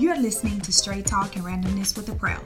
You're listening to Straight Talk and Randomness with the Pro.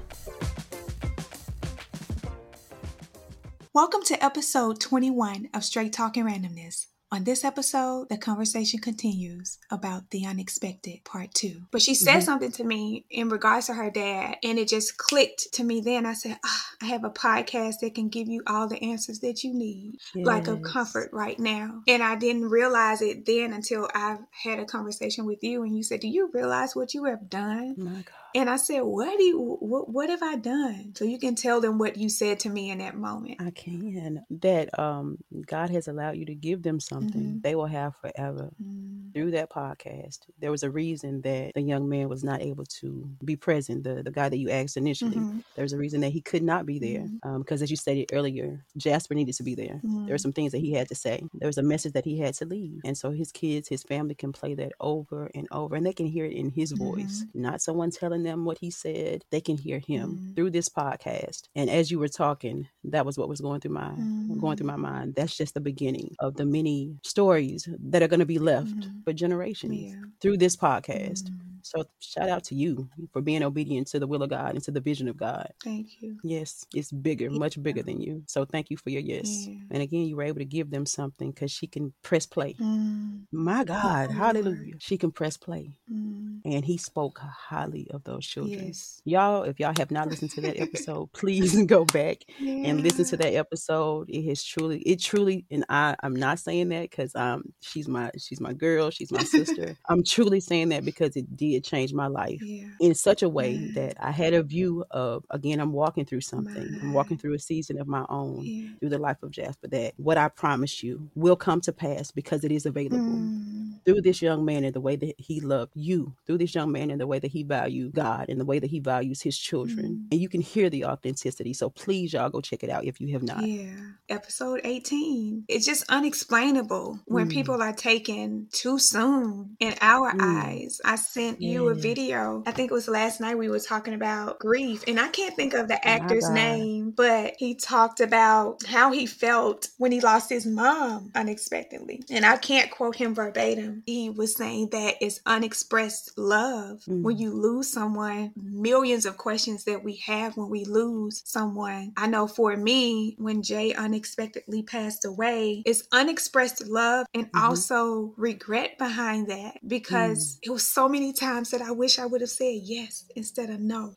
Welcome to episode 21 of Straight Talk and Randomness. On this episode, the conversation continues about the unexpected part two. But she said mm-hmm. something to me in regards to her dad, and it just clicked to me then. I said, oh, I have a podcast that can give you all the answers that you need, yes. like of comfort right now. And I didn't realize it then until I had a conversation with you, and you said, Do you realize what you have done? My God. And I said, "What do you? What, what have I done?" So you can tell them what you said to me in that moment. I can. That um, God has allowed you to give them something mm-hmm. they will have forever. Mm-hmm. Through that podcast, there was a reason that the young man was not able to be present. The the guy that you asked initially, mm-hmm. there's a reason that he could not be there. Mm-hmm. Um, because as you stated earlier, Jasper needed to be there. There were mm-hmm. some things that he had to say. There was a message that he had to leave, and so his kids, his family can play that over and over, and they can hear it in his voice, mm-hmm. not someone telling them what he said, they can hear him mm. through this podcast. And as you were talking, that was what was going through my mm. going through my mind. That's just the beginning of the many stories that are going to be left mm. for generations yeah. through this podcast. So shout out to you for being obedient to the will of God and to the vision of God. Thank you. Yes, it's bigger, yeah. much bigger than you. So thank you for your yes. Yeah. And again, you were able to give them something because she can press play. Mm. My God, oh, hallelujah. Lord. She can press play. Mm. And he spoke highly of those children. Yes. Y'all, if y'all have not listened to that episode, please go back yeah. and listen to that episode. It has truly, it truly, and I, I'm not saying that because um she's my she's my girl, she's my sister. I'm truly saying that because it did did change my life yeah. in such a way yeah. that I had a view of again I'm walking through something. I'm walking through a season of my own yeah. through the life of Jasper that what I promise you will come to pass because it is available. Mm. Through this young man and the way that he loved you, through this young man and the way that he valued God and the way that he values his children. Mm. And you can hear the authenticity. So please y'all go check it out if you have not. Yeah. Episode 18. It's just unexplainable when mm. people are taken too soon in our mm. eyes. I sent you a video. I think it was last night we were talking about grief, and I can't think of the oh actor's name, but he talked about how he felt when he lost his mom unexpectedly. And I can't quote him verbatim. He was saying that it's unexpressed love mm. when you lose someone. Millions of questions that we have when we lose someone. I know for me, when Jay unexpectedly passed away, it's unexpressed love and mm-hmm. also regret behind that because mm. it was so many times times that I wish I would have said yes instead of no.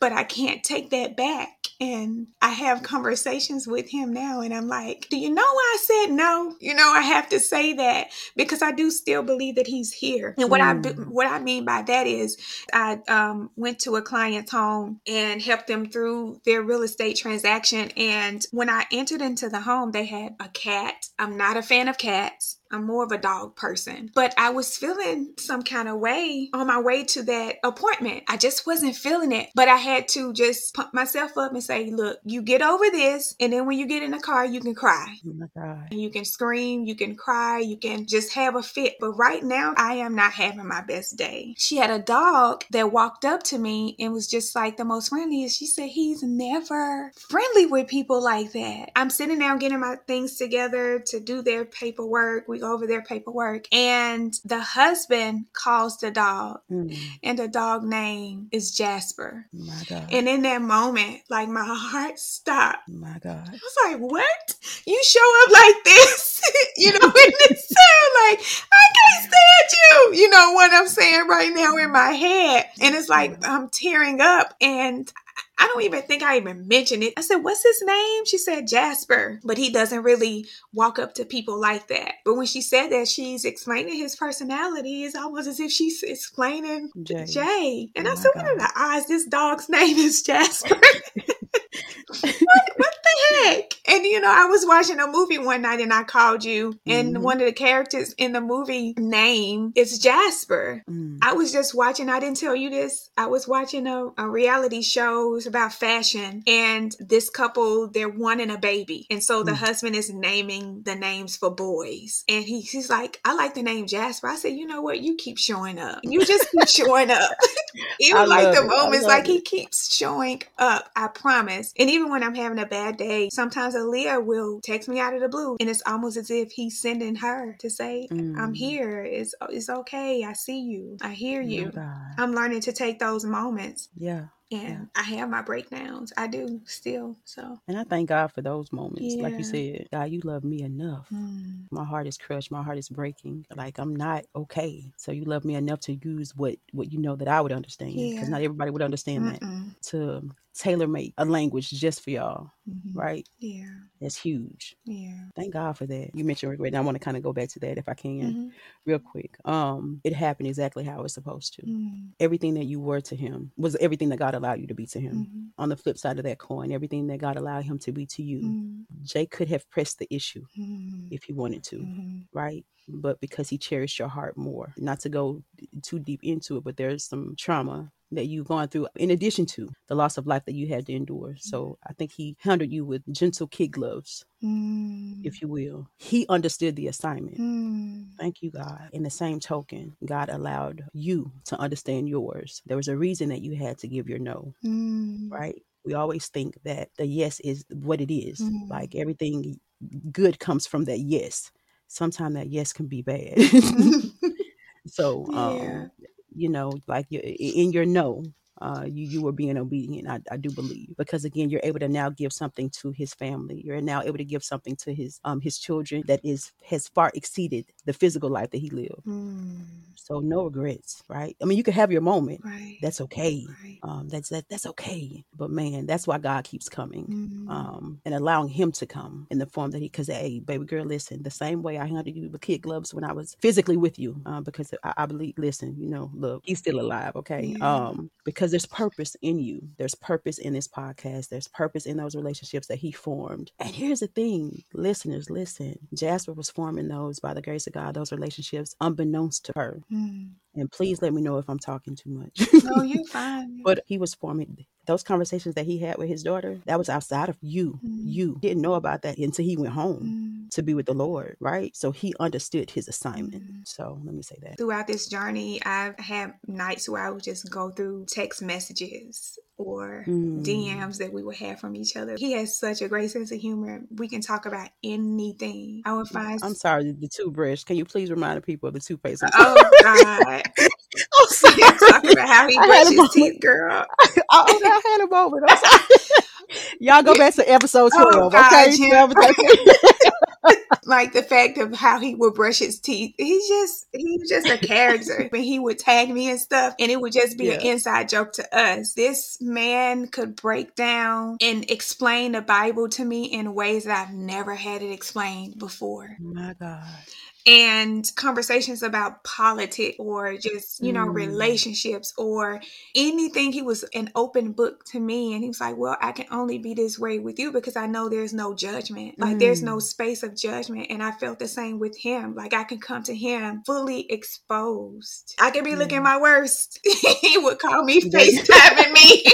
But I can't take that back. And I have conversations with him now, and I'm like, Do you know why I said no? You know, I have to say that because I do still believe that he's here. And what mm. I what I mean by that is, I um, went to a client's home and helped them through their real estate transaction. And when I entered into the home, they had a cat. I'm not a fan of cats. I'm more of a dog person. But I was feeling some kind of way on my way to that appointment. I just wasn't feeling it. But I had to just pump myself up and say, look, you get over this. And then when you get in the car, you can cry. Oh my God. You can scream, you can cry, you can just have a fit. But right now, I am not having my best day. She had a dog that walked up to me and was just like the most friendly. She said, he's never friendly with people like that. I'm sitting down getting my things together to do their paperwork. We go over their paperwork, and the husband calls the dog, mm. and the dog name is Jasper. My God. And in that moment, like my heart stopped. My God. I was like, what? You show up like this? you know, in this sound like, I can't stand you. You know what I'm saying right now in my head. And it's like I'm tearing up and I don't even think I even mentioned it. I said, What's his name? She said Jasper, but he doesn't really walk up to people like that. But when she said that, she's explaining his personality. It's almost as if she's explaining Jay. Jay. And oh I said, What are the odds this dog's name is Jasper? what, what the heck? And you know, I was watching a movie one night and I called you, and mm-hmm. one of the characters in the movie name is Jasper. Mm. I was just watching, I didn't tell you this. I was watching a, a reality show about fashion, and this couple, they're wanting a baby. And so the mm. husband is naming the names for boys. And he, he's like, I like the name Jasper. I said, you know what? You keep showing up. You just keep showing up. even like the it. moments, like it. he keeps showing up. I promise. And even when I'm having a bad day, sometimes Aaliyah will text me out of the blue, and it's almost as if he's sending her to say, mm. "I'm here. It's it's okay. I see you. I hear you." I'm learning to take those moments. Yeah and yeah. I have my breakdowns. I do still. So, and I thank God for those moments. Yeah. Like you said, God, you love me enough. Mm. My heart is crushed. My heart is breaking. Like I'm not okay. So you love me enough to use what what you know that I would understand. Because yeah. not everybody would understand Mm-mm. that. To tailor make a language just for y'all, mm-hmm. right? Yeah. That's huge. Yeah. Thank God for that. You mentioned regret. And I want to kind of go back to that if I can, mm-hmm. real quick. Um, it happened exactly how it was supposed to. Mm-hmm. Everything that you were to him was everything that God allowed you to be to him. Mm-hmm. On the flip side of that coin, everything that God allowed him to be to you, mm-hmm. Jay could have pressed the issue mm-hmm. if he wanted to, right? But because he cherished your heart more, not to go too deep into it, but there's some trauma that you've gone through, in addition to the loss of life that you had to endure. So I think he handled you with gentle kid gloves, mm. if you will. He understood the assignment. Mm. Thank you, God. In the same token, God allowed you to understand yours. There was a reason that you had to give your no, mm. right? We always think that the yes is what it is. Mm. Like everything good comes from that yes. Sometimes that yes can be bad. so yeah. um, you know, like in your no, uh, you you were being obedient. I, I do believe because again, you're able to now give something to his family. You're now able to give something to his um his children that is has far exceeded the physical life that he lived. Mm. So no regrets, right? I mean, you can have your moment. Right. That's okay. Right. Um, that's that that's okay. But man, that's why God keeps coming, mm. um, and allowing Him to come in the form that He. Because hey, baby girl, listen, the same way I handled you with kid gloves when I was physically with you, uh, because I, I, believe. Listen, you know, look, He's still alive. Okay. Yeah. Um, because there's purpose in you. There's purpose in this podcast. There's purpose in those relationships that He formed. And here's the thing, listeners, listen. Jasper was forming those by the grace of God. Those relationships, unbeknownst to her. Mm. And please let me know if I'm talking too much. no, you're fine. but he was forming those conversations that he had with his daughter. That was outside of you. Mm. You didn't know about that until he went home mm. to be with the Lord, right? So he understood his assignment. Mm. So let me say that. Throughout this journey, I've had nights where I would just go through text messages or mm. DMs that we would have from each other. He has such a great sense of humor. We can talk about anything. I would find. I'm sorry, the toothbrush. Can you please remind the people of the toothpaste? Oh God! I'm sorry. Talking about how he brushes his teeth, girl. oh, I had a moment. Y'all go back to episode oh, twelve, oh, God, okay? Like the fact of how he would brush his teeth. He's just he's just a character. when he would tag me and stuff, and it would just be yeah. an inside joke to us. This man could break down and explain the Bible to me in ways that I've never had it explained before. My God and conversations about politics or just you know mm. relationships or anything he was an open book to me and he was like well i can only be this way with you because i know there's no judgment like mm. there's no mm. space of judgment and i felt the same with him like i can come to him fully exposed i could be mm. looking my worst he would call me facetiming me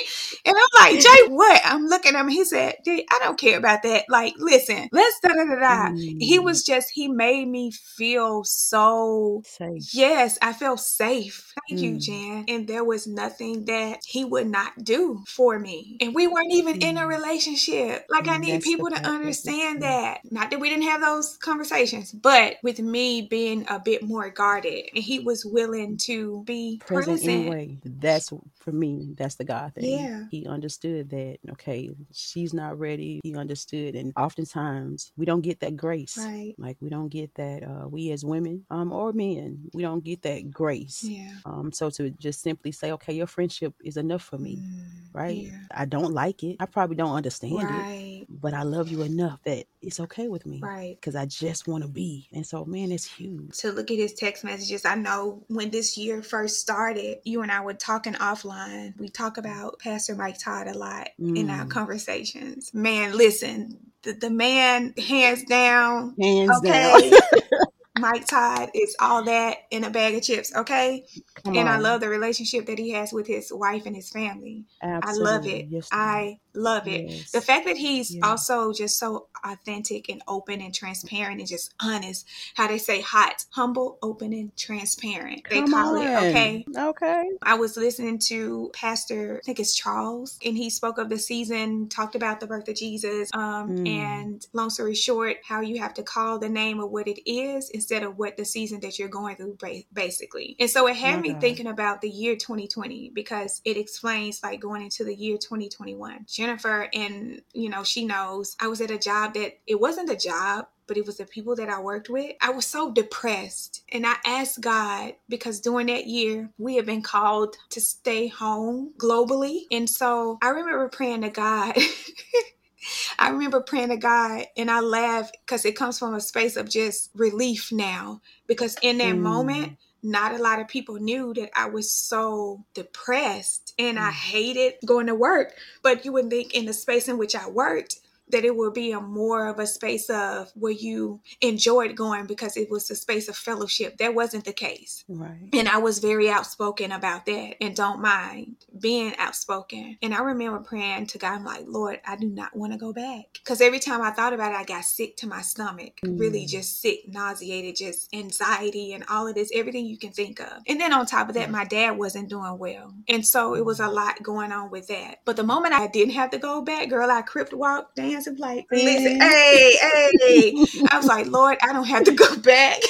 and i'm like jay what i'm looking at him he said i don't care about that like listen let's da da da da he mm. was just he made me feel so safe. Yes, I feel safe. Thank mm. you, Jan. And there was nothing that he would not do for me. And we weren't even mm. in a mm. relationship. Like, I need people to understand that. Not that we didn't have those conversations, but with me being a bit more guarded, and he was willing to be present, present. anyway. That's for me, that's the God thing. Yeah. He understood that, okay, she's not ready. He understood. And oftentimes we don't get that grace. Right. Like, we don't get that. Uh, we as women um, or men, we don't get that grace. Yeah. Um, so to just simply say, okay, your friendship is enough for me, mm, right? Yeah. I don't like it. I probably don't understand right. it, but I love you enough that it's okay with me, right? Because I just want to be. And so, man, it's huge. To look at his text messages, I know when this year first started, you and I were talking offline. We talk about Pastor Mike Todd a lot mm. in our mm. conversations. Man, listen, the, the man hands down hands okay down. Mike Todd is all that in a bag of chips, okay? Come and on. I love the relationship that he has with his wife and his family. Absolutely. I love it. Yes, I love it. Yes. The fact that he's yes. also just so authentic and open and transparent and just honest. How they say hot, humble, open, and transparent. They Come call on. it, okay? Okay. I was listening to Pastor, I think it's Charles, and he spoke of the season, talked about the birth of Jesus. Um, mm. and long story short, how you have to call the name of what it is instead of what the season that you're going through basically. And so it had me thinking about the year 2020 because it explains like going into the year 2021. Jennifer and you know, she knows I was at a job that it wasn't a job, but it was the people that I worked with. I was so depressed. And I asked God because during that year, we had been called to stay home globally. And so I remember praying to God. I remember praying to God and I laugh because it comes from a space of just relief now. Because in that mm. moment, not a lot of people knew that I was so depressed and I mm. hated going to work. But you would think in the space in which I worked, that it would be a more of a space of where you enjoyed going because it was a space of fellowship. That wasn't the case. Right. And I was very outspoken about that and don't mind being outspoken. And I remember praying to God, I'm like, Lord, I do not want to go back. Because every time I thought about it, I got sick to my stomach. Mm. Really just sick, nauseated, just anxiety and all of this, everything you can think of. And then on top of that, my dad wasn't doing well. And so it was a lot going on with that. But the moment I didn't have to go back, girl, I Crip walked down and like, listen, hey, hey. I was like, Lord, I don't have to go back.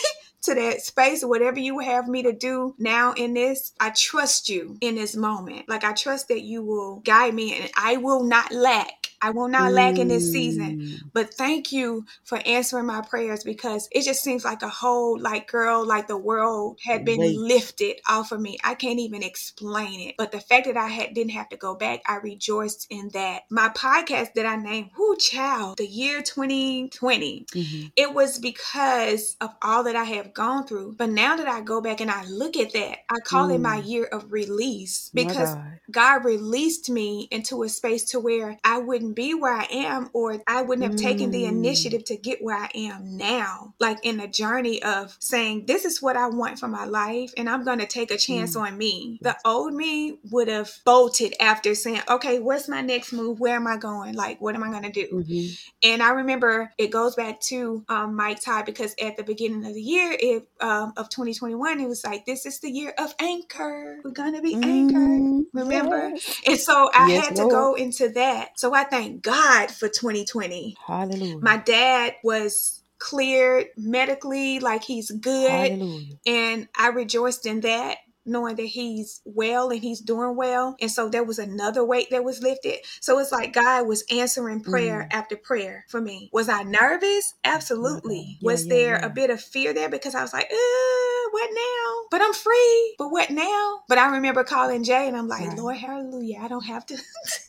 to that space, whatever you have me to do now in this, I trust you in this moment. Like I trust that you will guide me and I will not lack I will not mm. lack in this season. Mm. But thank you for answering my prayers because it just seems like a whole, like, girl, like the world had been Wait. lifted off of me. I can't even explain it. But the fact that I had didn't have to go back, I rejoiced in that. My podcast that I named, Who Child, the year 2020, mm-hmm. it was because of all that I have gone through. But now that I go back and I look at that, I call mm. it my mm. year of release because God. God released me into a space to where I wouldn't be where I am, or I wouldn't have mm. taken the mm. initiative to get where I am now. Like in a journey of saying, This is what I want for my life, and I'm going to take a chance mm. on me. The old me would have bolted after saying, Okay, what's my next move? Where am I going? Like, what am I going to do? Mm-hmm. And I remember it goes back to um, Mike Todd because at the beginning of the year it, um, of 2021, it was like, This is the year of anchor. We're going to be mm. anchored. Remember? Yes. And so I yes, had to Lord. go into that. So I thank God for 2020. Hallelujah. My dad was cleared medically, like he's good. Hallelujah. And I rejoiced in that knowing that he's well and he's doing well. And so there was another weight that was lifted. So it's like God was answering prayer mm. after prayer for me. Was I nervous? Absolutely. Yeah, was yeah, there yeah. a bit of fear there because I was like, uh, what now? But I'm free. But what now? But I remember calling Jay and I'm like, right. Lord, hallelujah. I don't have to.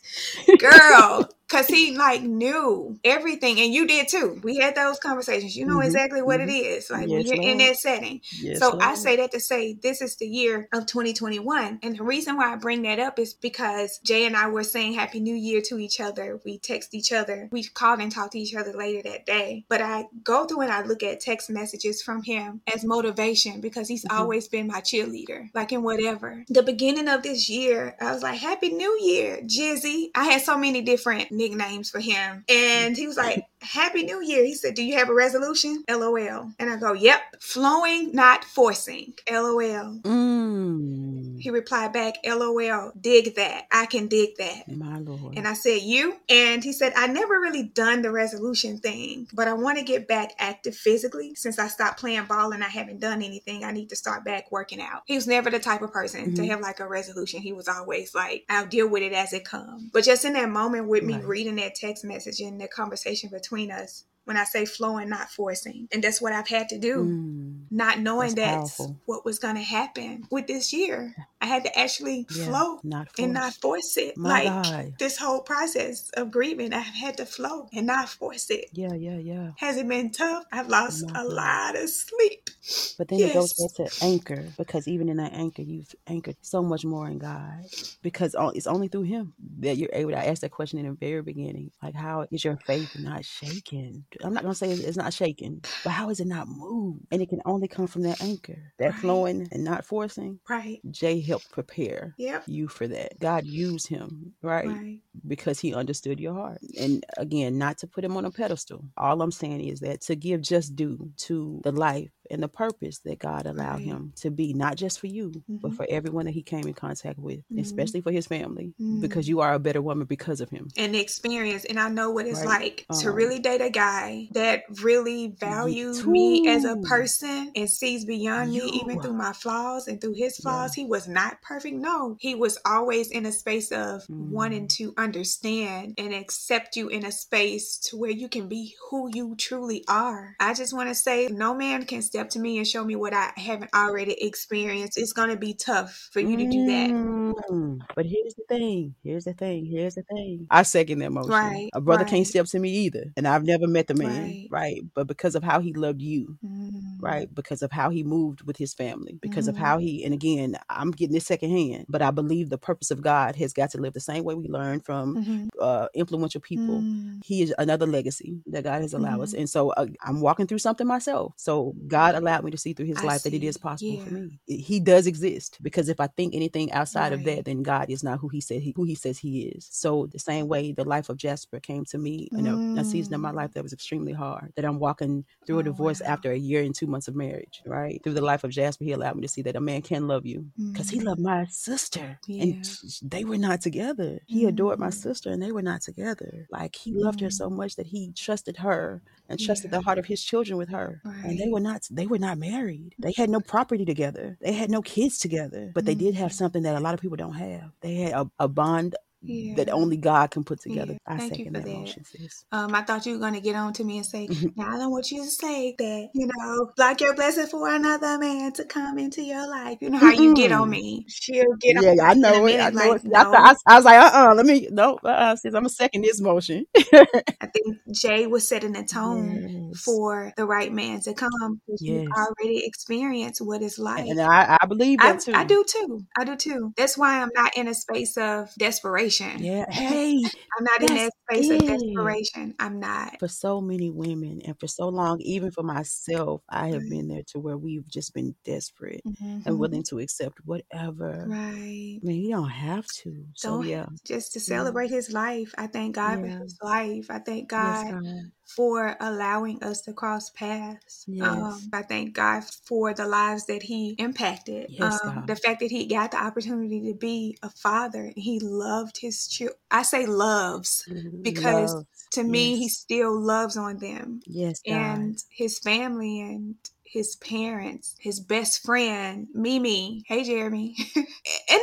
Girl, Cause he like knew everything, and you did too. We had those conversations. You know mm-hmm. exactly what mm-hmm. it is, like yes, you're Lord. in that setting. Yes, so Lord. I say that to say this is the year of 2021, and the reason why I bring that up is because Jay and I were saying Happy New Year to each other. We text each other. We called and talked to each other later that day. But I go through and I look at text messages from him as motivation because he's mm-hmm. always been my cheerleader, like in whatever. The beginning of this year, I was like Happy New Year, Jizzy. I had so many different nicknames for him. And he was like, Happy New Year. He said, Do you have a resolution? LOL. And I go, Yep. Flowing, not forcing. LOL. Mm. He replied back, LOL. Dig that. I can dig that. My Lord. And I said, You? And he said, I never really done the resolution thing, but I want to get back active physically. Since I stopped playing ball and I haven't done anything, I need to start back working out. He was never the type of person mm-hmm. to have like a resolution. He was always like, I'll deal with it as it comes. But just in that moment with right. me reading that text message and the conversation between us, when I say flowing, not forcing. And that's what I've had to do, mm, not knowing that's, that's what was going to happen with this year. I had to actually yeah, flow not and not force it. My like God. this whole process of grieving, I've had to flow and not force it. Yeah, yeah, yeah. Has it been tough? I've lost a lot of sleep. But then yes. it goes back to anchor because even in that anchor, you've anchored so much more in God because it's only through Him that you're able to ask that question in the very beginning. Like, how is your faith not shaken? I'm not going to say it's not shaken, but how is it not moved? And it can only come from that anchor, that right. flowing and not forcing. Right. Jay helped prepare yep. you for that. God used him, right? right? Because he understood your heart. And again, not to put him on a pedestal. All I'm saying is that to give just due to the life and the purpose that God allowed right. him to be, not just for you, mm-hmm. but for everyone that he came in contact with, mm-hmm. especially for his family, mm-hmm. because you are a better woman because of him. And the experience, and I know what it's right. like um, to really date a guy that really values me as a person and sees beyond you. me, even through my flaws and through his flaws. Yeah. He was not perfect. No, he was always in a space of wanting mm. to understand and accept you in a space to where you can be who you truly are. I just want to say, no man can step to me and show me what I haven't already experienced. It's going to be tough for you to do that. Mm. But here's the thing. Here's the thing. Here's the thing. I second that motion. Right. A brother right. can't step to me either. And I've never met the man. Right. right? But because of how he loved you, mm. right? Because of how he moved with his family, because mm. of how he, and again, I'm getting this secondhand, but I believe the purpose of God has got to live the same way we learn from mm-hmm. uh, influential people. Mm. He is another legacy that God has allowed mm-hmm. us. And so uh, I'm walking through something myself. So God God allowed me to see through his I life see. that it is possible yeah. for me. He does exist because if I think anything outside right. of that, then God is not who he said he, who he says he is. So the same way the life of Jasper came to me in mm. a, a, season of my life that was extremely hard, that I'm walking through oh, a divorce wow. after a year and two months of marriage, right? Through the life of Jasper, he allowed me to see that a man can love you because mm. he loved mm. my sister yeah. and they were not together. He mm. adored my mm. sister and they were not together. Like he loved her so much that he trusted her and trusted yeah. the heart of his children with her. Right. And they were not they were not married. They had no property together. They had no kids together. But they mm. did have something that a lot of people don't have. They had a, a bond yeah. that only God can put together. Yeah. I Thank second that, that, motion, sis. Um, I thought you were going to get on to me and say, mm-hmm. now I don't want you to say that, you know, block your blessing for another man to come into your life. You know how you get on me. She'll get yeah, on I know it. I know like, it. No. I, I, was like, uh-uh, let me, no, uh-uh, sis, I'm going to second this motion. I think Jay was setting the tone yes. for the right man to come. Yes. already experienced what it's like. And I, I believe that I, too. I do too. I do too. That's why I'm not in a space of desperation desperation. Yeah. Hey, I'm not in that space it. of desperation. I'm not. For so many women and for so long, even for myself, I have right. been there to where we've just been desperate mm-hmm. and willing to accept whatever. Right. I mean, you don't have to. So, don't, yeah. Just to celebrate yeah. his life. I thank God yeah. for his life. I thank God. Yes, God for allowing us to cross paths. Yes. Um, I thank God for the lives that He impacted. Yes, um, the fact that He got the opportunity to be a father, He loved His children. I say loves mm-hmm. because Love. to me, yes. He still loves on them. Yes, God. and His family and his parents, his best friend, Mimi. Hey, Jeremy. and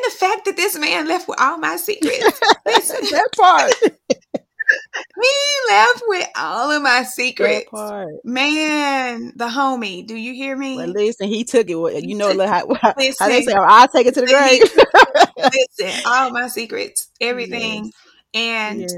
the fact that this man left with all my secrets. that part. Me left with all of my secrets. Man, the homie. Do you hear me? Well, listen, he took it. You know how, how, listen, how they say, I'll take it to the grave. listen, all my secrets, everything. Yes. And yes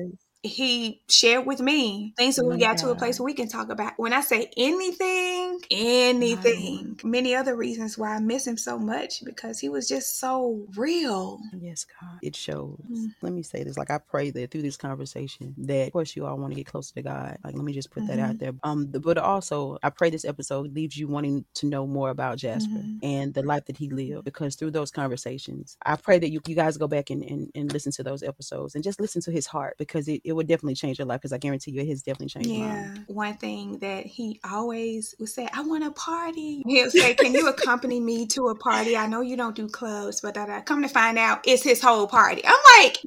he shared with me things that we got God. to a place where we can talk about. When I say anything, anything, many other reasons why I miss him so much because he was just so real. Yes, God. It shows. Mm-hmm. Let me say this. Like I pray that through this conversation that of course you all want to get closer to God. Like let me just put mm-hmm. that out mm-hmm. there. Um the but also I pray this episode leaves you wanting to know more about Jasper mm-hmm. and the life that he lived because through those conversations, I pray that you, you guys go back and, and, and listen to those episodes and just listen to his heart because it, it would definitely change your life because I guarantee you it has definitely changed yeah. Mine. One thing that he always would say, I want a party. He'll say, Can you accompany me to a party? I know you don't do clubs, but I come to find out it's his whole party. I'm like,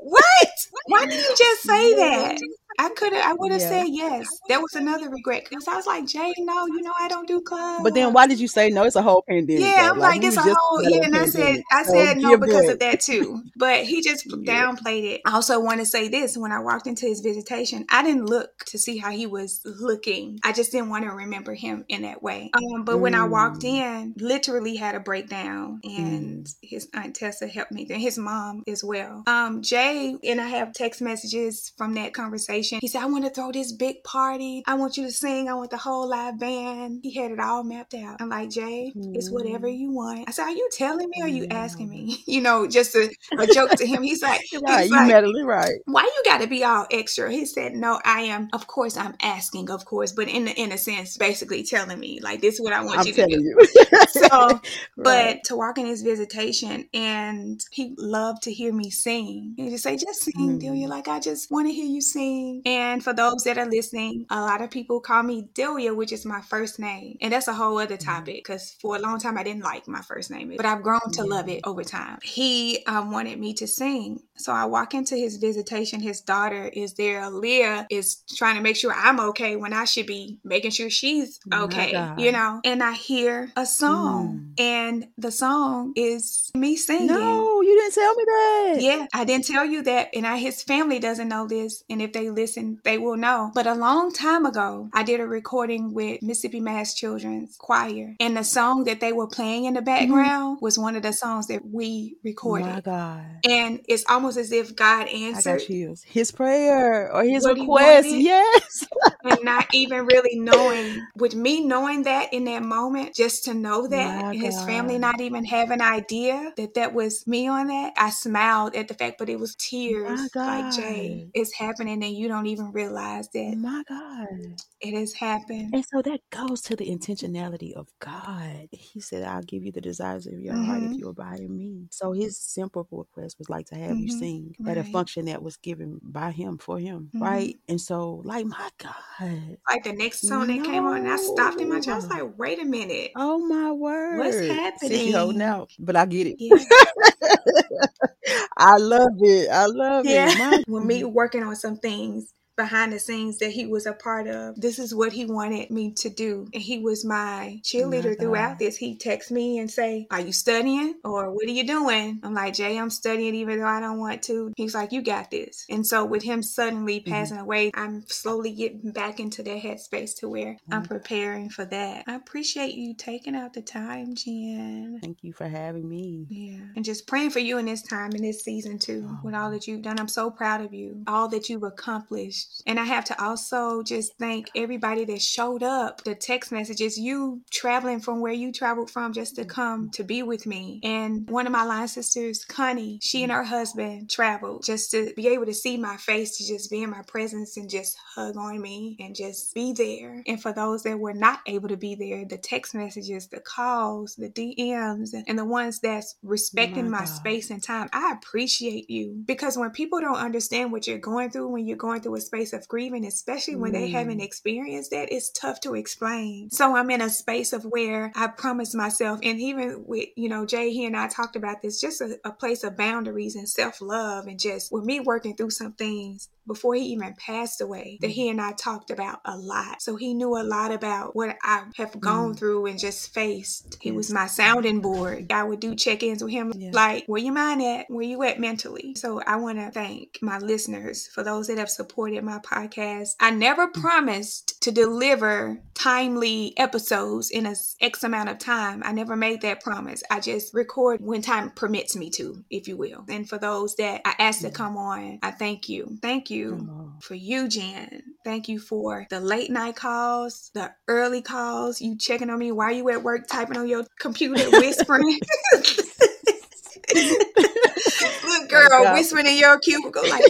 What? Why did you just say that? I could have. I would have yeah. said yes. That was another regret because I was like, Jay, no, you know I don't do clubs. But then why did you say no? It's a whole pandemic. Yeah, I'm like, like it's a whole. Yeah, and I said I said so no because of that too. But he just downplayed it. I also want to say this: when I walked into his visitation, I didn't look to see how he was looking. I just didn't want to remember him in that way. Um, but mm. when I walked mm. in, literally had a breakdown, and mm. his aunt Tessa helped me. And his mom as well. Um, Jay and I have text messages from that conversation. He said, "I want to throw this big party. I want you to sing. I want the whole live band." He had it all mapped out. I'm like, Jay, mm. it's whatever you want. I said, "Are you telling me? or Are you asking me?" You know, just a, a joke to him. He's like, right, you like, right. Why you got to be all extra? He said, "No, I am. Of course, I'm asking, of course, but in the, in a sense, basically telling me like this is what I want I'm you to do." You. so, right. but to walk in his visitation, and he loved to hear me sing. He just say, "Just sing, mm. Delia. Like I just want to hear you sing." And for those that are listening, a lot of people call me Delia, which is my first name, and that's a whole other mm-hmm. topic because for a long time I didn't like my first name, but I've grown to yeah. love it over time. He um, wanted me to sing, so I walk into his visitation. His daughter is there. Leah is trying to make sure I'm okay when I should be making sure she's okay, you know. And I hear a song, mm. and the song is me singing. No, you didn't tell me that. Yeah, I didn't tell you that, and I, his family doesn't know this. And if they listen, they will know. But a long time ago, I did a recording with Mississippi Mass Children's Choir, and the song that they were playing in the mm-hmm. background mm-hmm. was one of the songs that we recorded. My God! And it's almost as if God answered his prayer or his request. Yes, and not even really knowing, with me knowing that in that moment, just to know that, and his family not even have an idea that that was me on that. I smiled at the fact, but it was tears. Like Jay, it's happening, and you don't even realize that. My God, it has happened. And so that goes to the intentionality of God. He said, "I'll give you the desires of your mm-hmm. heart if mm-hmm. you abide in me." So His simple request was like to have mm-hmm. you sing right. at a function that was given by Him for Him, mm-hmm. right? And so, like, my God, like the next song no. that came on, and I stopped in my chair. I was like, "Wait a minute! Oh my word! What's happening?" See, holding out, but I get it. Yeah. I love it. I love yeah. it. My- With me working on some things, behind the scenes that he was a part of. This is what he wanted me to do. And he was my cheerleader throughout this. He'd text me and say, Are you studying? Or what are you doing? I'm like, Jay, I'm studying even though I don't want to. He's like, You got this. And so with him suddenly mm-hmm. passing mm-hmm. away, I'm slowly getting back into that headspace to where mm-hmm. I'm preparing for that. I appreciate you taking out the time, Jen. Thank you for having me. Yeah. And just praying for you in this time, in this season too, oh. with all that you've done. I'm so proud of you. All that you've accomplished and I have to also just thank everybody that showed up, the text messages, you traveling from where you traveled from just to come to be with me. And one of my line sisters, Connie, she and her husband traveled just to be able to see my face, to just be in my presence and just hug on me and just be there. And for those that were not able to be there, the text messages, the calls, the DMs, and the ones that's oh respecting my, my space and time, I appreciate you because when people don't understand what you're going through, when you're going through a space of grieving, especially when mm. they haven't mm. experienced that, it's tough to explain. So I'm in a space of where I promise myself, and even with, you know, Jay, he and I talked about this, just a, a place of boundaries and self love, and just with me working through some things before he even passed away that he and I talked about a lot. So he knew a lot about what I have gone mm. through and just faced. He was my sounding board. I would do check ins with him like, where you mind at? Where you at mentally? So I want to thank my listeners for those that have supported my podcast. I never mm. promised to deliver timely episodes in a X amount of time. I never made that promise. I just record when time permits me to, if you will. And for those that I asked to come on, I thank you. Thank you you for you, Jen. Thank you for the late night calls, the early calls, you checking on me while you at work, typing on your computer, whispering. Look, girl, oh whispering in your cubicle, like?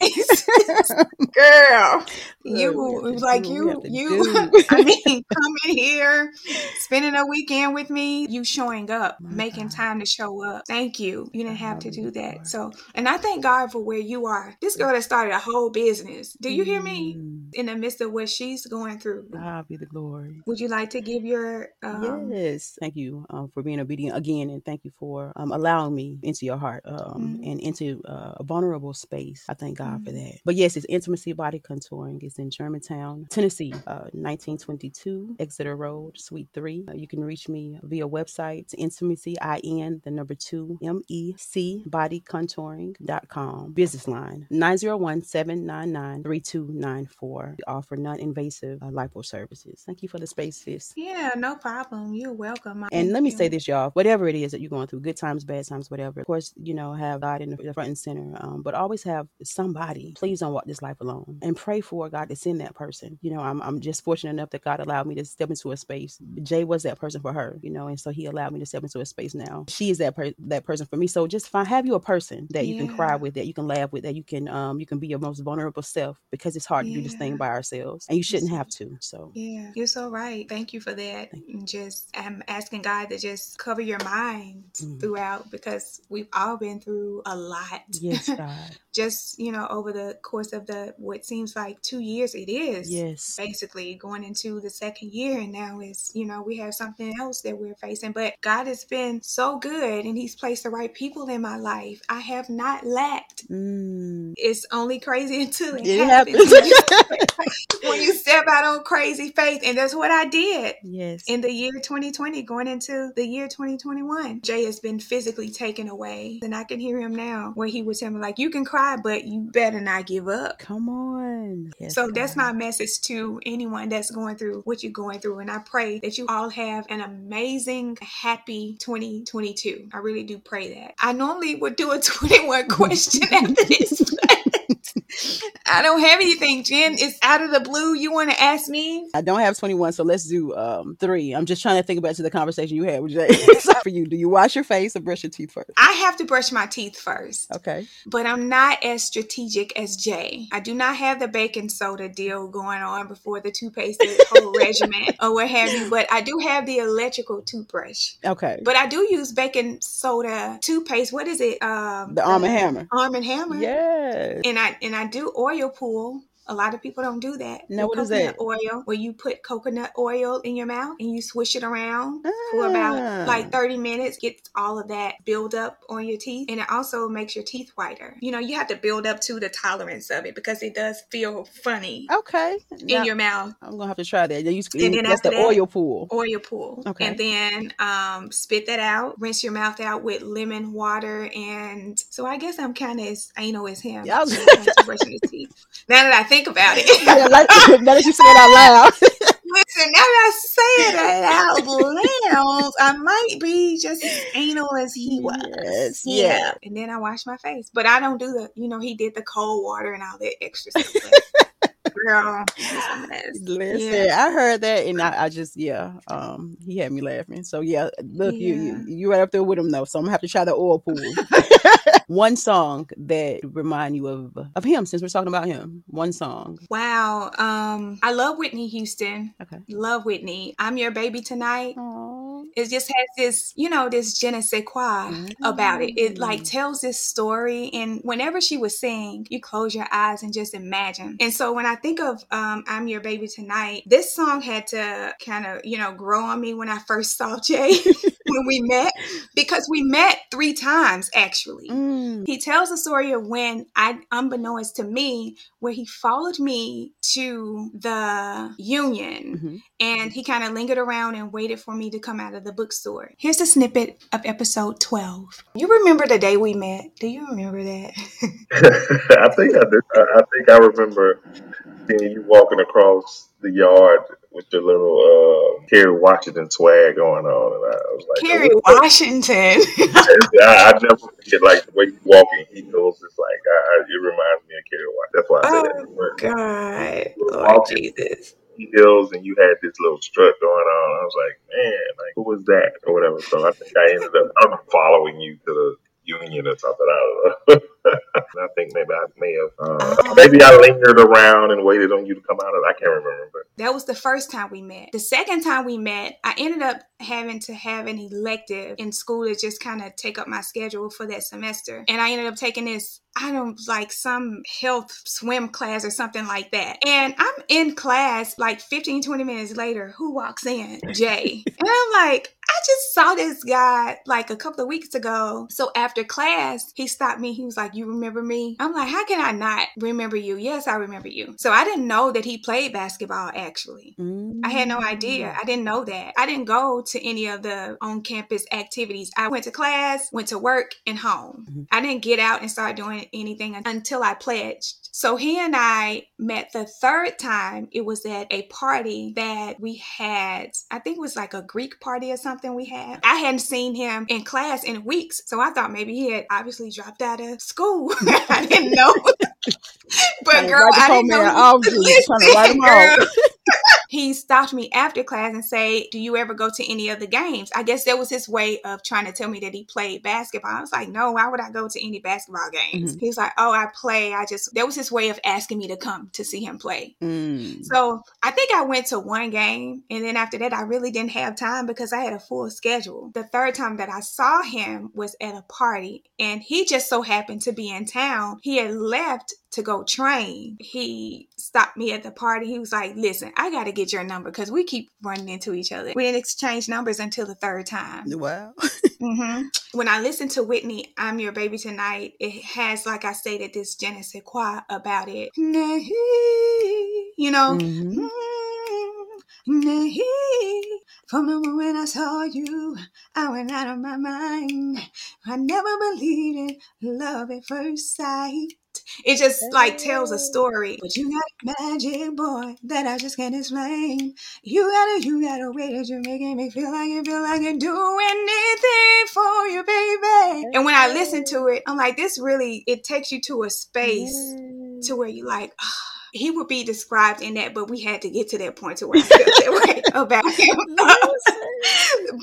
Girl, you like you you I mean, coming here, spending a weekend with me, you showing up, My making God. time to show up. Thank you. You didn't have to do that. So and I thank God for where you are. This girl that started a whole business. Do you hear me? Mm. In the midst of what she's going through. God be the glory. Would you like to give your um, Yes. Thank you um, for being obedient again and thank you for um, allowing me into your heart um, mm-hmm. and into uh, a vulnerable space. I thank thank God for that. But yes, it's Intimacy Body Contouring. It's in Germantown, Tennessee, uh, 1922 Exeter Road, Suite 3. Uh, you can reach me via website, intimacy, I-N, the number two, M-E-C, Body bodycontouring.com. Business line, 901-799-3294. We offer non-invasive uh, lipo services. Thank you for the space, sis. Yeah, no problem. You're welcome. And let me you. say this, y'all. Whatever it is that you're going through, good times, bad times, whatever. Of course, you know, have God in the front and center, um, but always have somebody. Please don't walk this life alone, and pray for God to send that person. You know, I'm I'm just fortunate enough that God allowed me to step into a space. Jay was that person for her, you know, and so He allowed me to step into a space now. She is that per- that person for me. So just find have you a person that you yeah. can cry with, that you can laugh with, that you can um you can be your most vulnerable self because it's hard yeah. to do this thing by ourselves, and you shouldn't have to. So yeah, you're so right. Thank you for that. And just I'm asking God to just cover your mind mm. throughout because we've all been through a lot. Yes, God. just you know over the course of the what seems like two years, it is. Yes. Basically going into the second year, and now is you know we have something else that we're facing. But God has been so good, and He's placed the right people in my life. I have not lacked. Mm. It's only crazy until it, it happens. happens. when you step out on crazy faith, and that's what I did. Yes. In the year 2020, going into the year 2021, Jay has been physically taken away, and I can hear him now where he was telling me like, "You can cry, but you better not give up." Come on. Yes, so that's my message to anyone that's going through what you're going through, and I pray that you all have an amazing, happy 2022. I really do pray that. I normally would do a 21 question after this. I don't have anything, Jen. It's out of the blue. You want to ask me? I don't have 21, so let's do um three. I'm just trying to think back to the conversation you had with Jay. for you, do you wash your face or brush your teeth first? I have to brush my teeth first. Okay. But I'm not as strategic as Jay. I do not have the baking soda deal going on before the toothpaste whole regimen or what have you. But I do have the electrical toothbrush. Okay. But I do use baking soda toothpaste. What is it? Um, the Arm and Hammer. Arm and Hammer. Yes. And I and I do oil pull a lot of people don't do that. No, what is that? Oil, where you put coconut oil in your mouth and you swish it around ah. for about like 30 minutes, gets all of that buildup on your teeth. And it also makes your teeth whiter. You know, you have to build up to the tolerance of it because it does feel funny. Okay. In now, your mouth. I'm going to have to try that. You, and then that's the that, oil pool. Oil pool. Okay. And then um, spit that out, rinse your mouth out with lemon water. And so I guess I'm kind of as anal as him. Yeah, I brushing his teeth. Now that I think think about it. yeah, like, now that you say it out loud. Listen, now that I say it out loud, I might be just as anal as he was. Yes, yeah. yeah. And then I wash my face. But I don't do the, you know, he did the cold water and all that extra stuff. Girl, listen, yeah. I heard that and I, I, just yeah, um, he had me laughing. So yeah, look, yeah. you you right up there with him though. So I'm gonna have to try the oil pool. one song that remind you of of him since we're talking about him. One song. Wow. Um, I love Whitney Houston. Okay. Love Whitney. I'm your baby tonight. Aww. It just has this, you know, this je ne sais quoi mm-hmm. about it. It like mm. tells this story, and whenever she was sing, you close your eyes and just imagine. And so when I think of um, "I'm Your Baby Tonight," this song had to kind of, you know, grow on me when I first saw Jay when we met because we met three times actually. Mm. He tells the story of when I, unbeknownst to me, where he followed me to the union mm-hmm. and he kind of lingered around and waited for me to come out of the bookstore. Here's a snippet of episode 12. You remember the day we met? Do you remember that? I think I do. I think I remember seeing you walking across the yard with your little uh, Kerry Washington swag going on, and I was like, Kerry oh, Washington. I, I never forget like the way you walking heels. It's like I, it reminds me of Kerry Washington. That's why I said oh, that. God, Lord walking, Jesus. Heels, and you had this little strut going on. I was like, man, like who was that or whatever. So I think I ended up I'm following you to the union or something. I don't know. I think maybe I may have, uh, oh. maybe I lingered around and waited on you to come out of. I can't remember. But. That was the first time we met. The second time we met, I ended up having to have an elective in school to just kind of take up my schedule for that semester, and I ended up taking this I don't like some health swim class or something like that. And I'm in class like 15, 20 minutes later. Who walks in? Jay. and I'm like, I just saw this guy like a couple of weeks ago. So after class, he stopped me. He was like, You remember me? I'm like, How can I not remember you? Yes, I remember you. So I didn't know that he played basketball actually. Mm-hmm. I had no idea. Mm. I didn't know that. I didn't go to any of the on campus activities. I went to class, went to work, and home. Mm-hmm. I didn't get out and start doing anything until I pledged. So he and I met the third time. It was at a party that we had. I think it was like a Greek party or something we had. I hadn't seen him in class in weeks. So I thought maybe he had obviously dropped out of school. I didn't know. but girl, I didn't know. I was just trying to write him out he stopped me after class and say, "Do you ever go to any of the games?" I guess that was his way of trying to tell me that he played basketball. I was like, "No, why would I go to any basketball games?" Mm-hmm. He was like, "Oh, I play. I just that was his way of asking me to come to see him play." Mm. So I think I went to one game, and then after that, I really didn't have time because I had a full schedule. The third time that I saw him was at a party, and he just so happened to be in town. He had left to go train, he stopped me at the party. He was like, Listen, I got to get your number because we keep running into each other. We didn't exchange numbers until the third time. Wow. mm-hmm. When I listen to Whitney, I'm Your Baby Tonight, it has, like I stated, this je ne sais quoi about it. You know? Mm-hmm. From the moment I saw you, I went out of my mind. I never believed in love at first sight. It just like tells a story. But you got a magic boy that I just can't explain. You got a, you got a way that you're making me feel like you feel like you do anything for you, baby. And when I listen to it, I'm like, this really it takes you to a space to where you like. Oh, he would be described in that, but we had to get to that point to where I felt that way about him.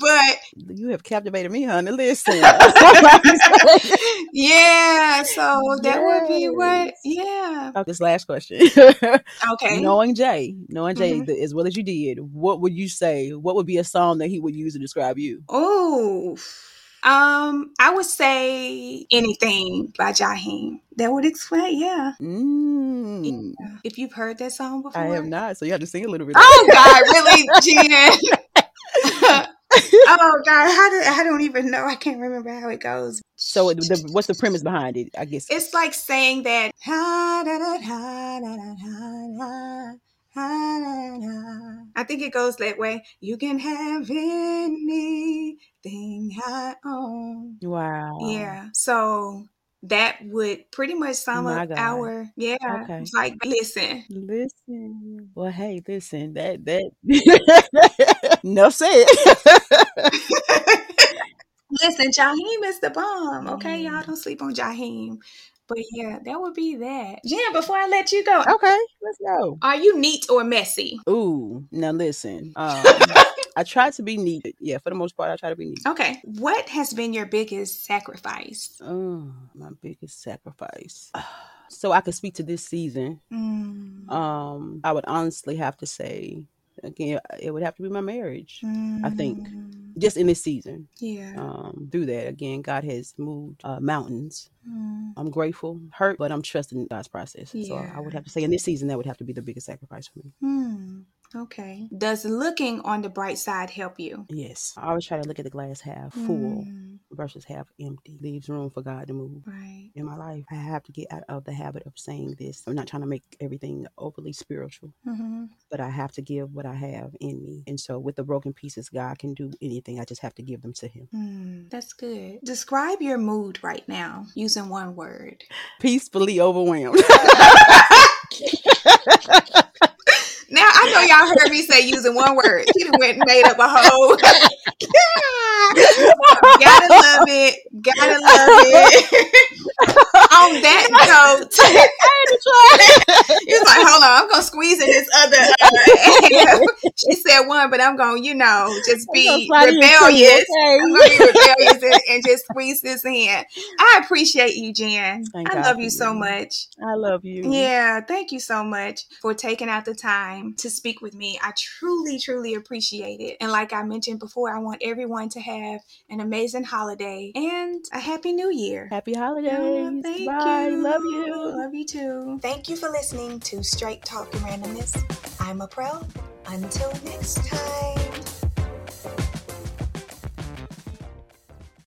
but you have captivated me, honey. Listen. yeah, so that yes. would be what, yeah. Oh, this last question. okay. Knowing Jay, knowing Jay mm-hmm. as well as you did, what would you say? What would be a song that he would use to describe you? Oh. Um, I would say anything by Jaheim. That would explain, yeah. Mm. yeah. If you've heard that song before, I have not. So you have to sing a little bit. Oh God, really, Gina? oh God, how do I don't even know. I can't remember how it goes. So the, what's the premise behind it? I guess it's like saying that. I think it goes that way. You can have anything I own. Wow. Yeah. So that would pretty much sum up our yeah. Okay. Like listen. Listen. Well, hey, listen, that that no said. listen, Jaheim is the bomb. Okay, y'all don't sleep on Jaheim. But yeah, that would be that. Jen, before I let you go. Okay, let's go. Are you neat or messy? Ooh, now listen. Um, I try to be neat. Yeah, for the most part, I try to be neat. Okay. What has been your biggest sacrifice? Oh, my biggest sacrifice. so I could speak to this season. Mm. Um, I would honestly have to say again, it would have to be my marriage. Mm. I think mm. Just in this season. Yeah. Um, through that again, God has moved uh, mountains. Mm. I'm grateful, hurt, but I'm trusting God's process. Yeah. So I would have to say in this season that would have to be the biggest sacrifice for me. Mm. Okay. Does looking on the bright side help you? Yes. I always try to look at the glass half full mm. versus half empty. Leaves room for God to move. Right. In my life, I have to get out of the habit of saying this. I'm not trying to make everything overly spiritual, mm-hmm. but I have to give what I have in me. And so, with the broken pieces, God can do anything. I just have to give them to Him. Mm, that's good. Describe your mood right now using one word. Peacefully overwhelmed. Now I know y'all heard me say using one word. She went and made up a whole. gotta love it. Gotta love it. On that note, he was like, "Hold on, I'm gonna squeeze in this other." Uh, she said one, but I'm going, to you know, just be rebellious. Okay? I'm to be rebellious and, and, just squeeze this in. I appreciate you, Jen. Thank I God love you so much. I love you. Yeah, thank you so much for taking out the time to speak with me. I truly, truly appreciate it. And like I mentioned before, I want everyone to have an amazing holiday and a happy new year. Happy holidays. Oh, thank Bye. you. Love you. Love you too. Thank you for listening to Straight Talk and Randomness. I'm April. Until next time.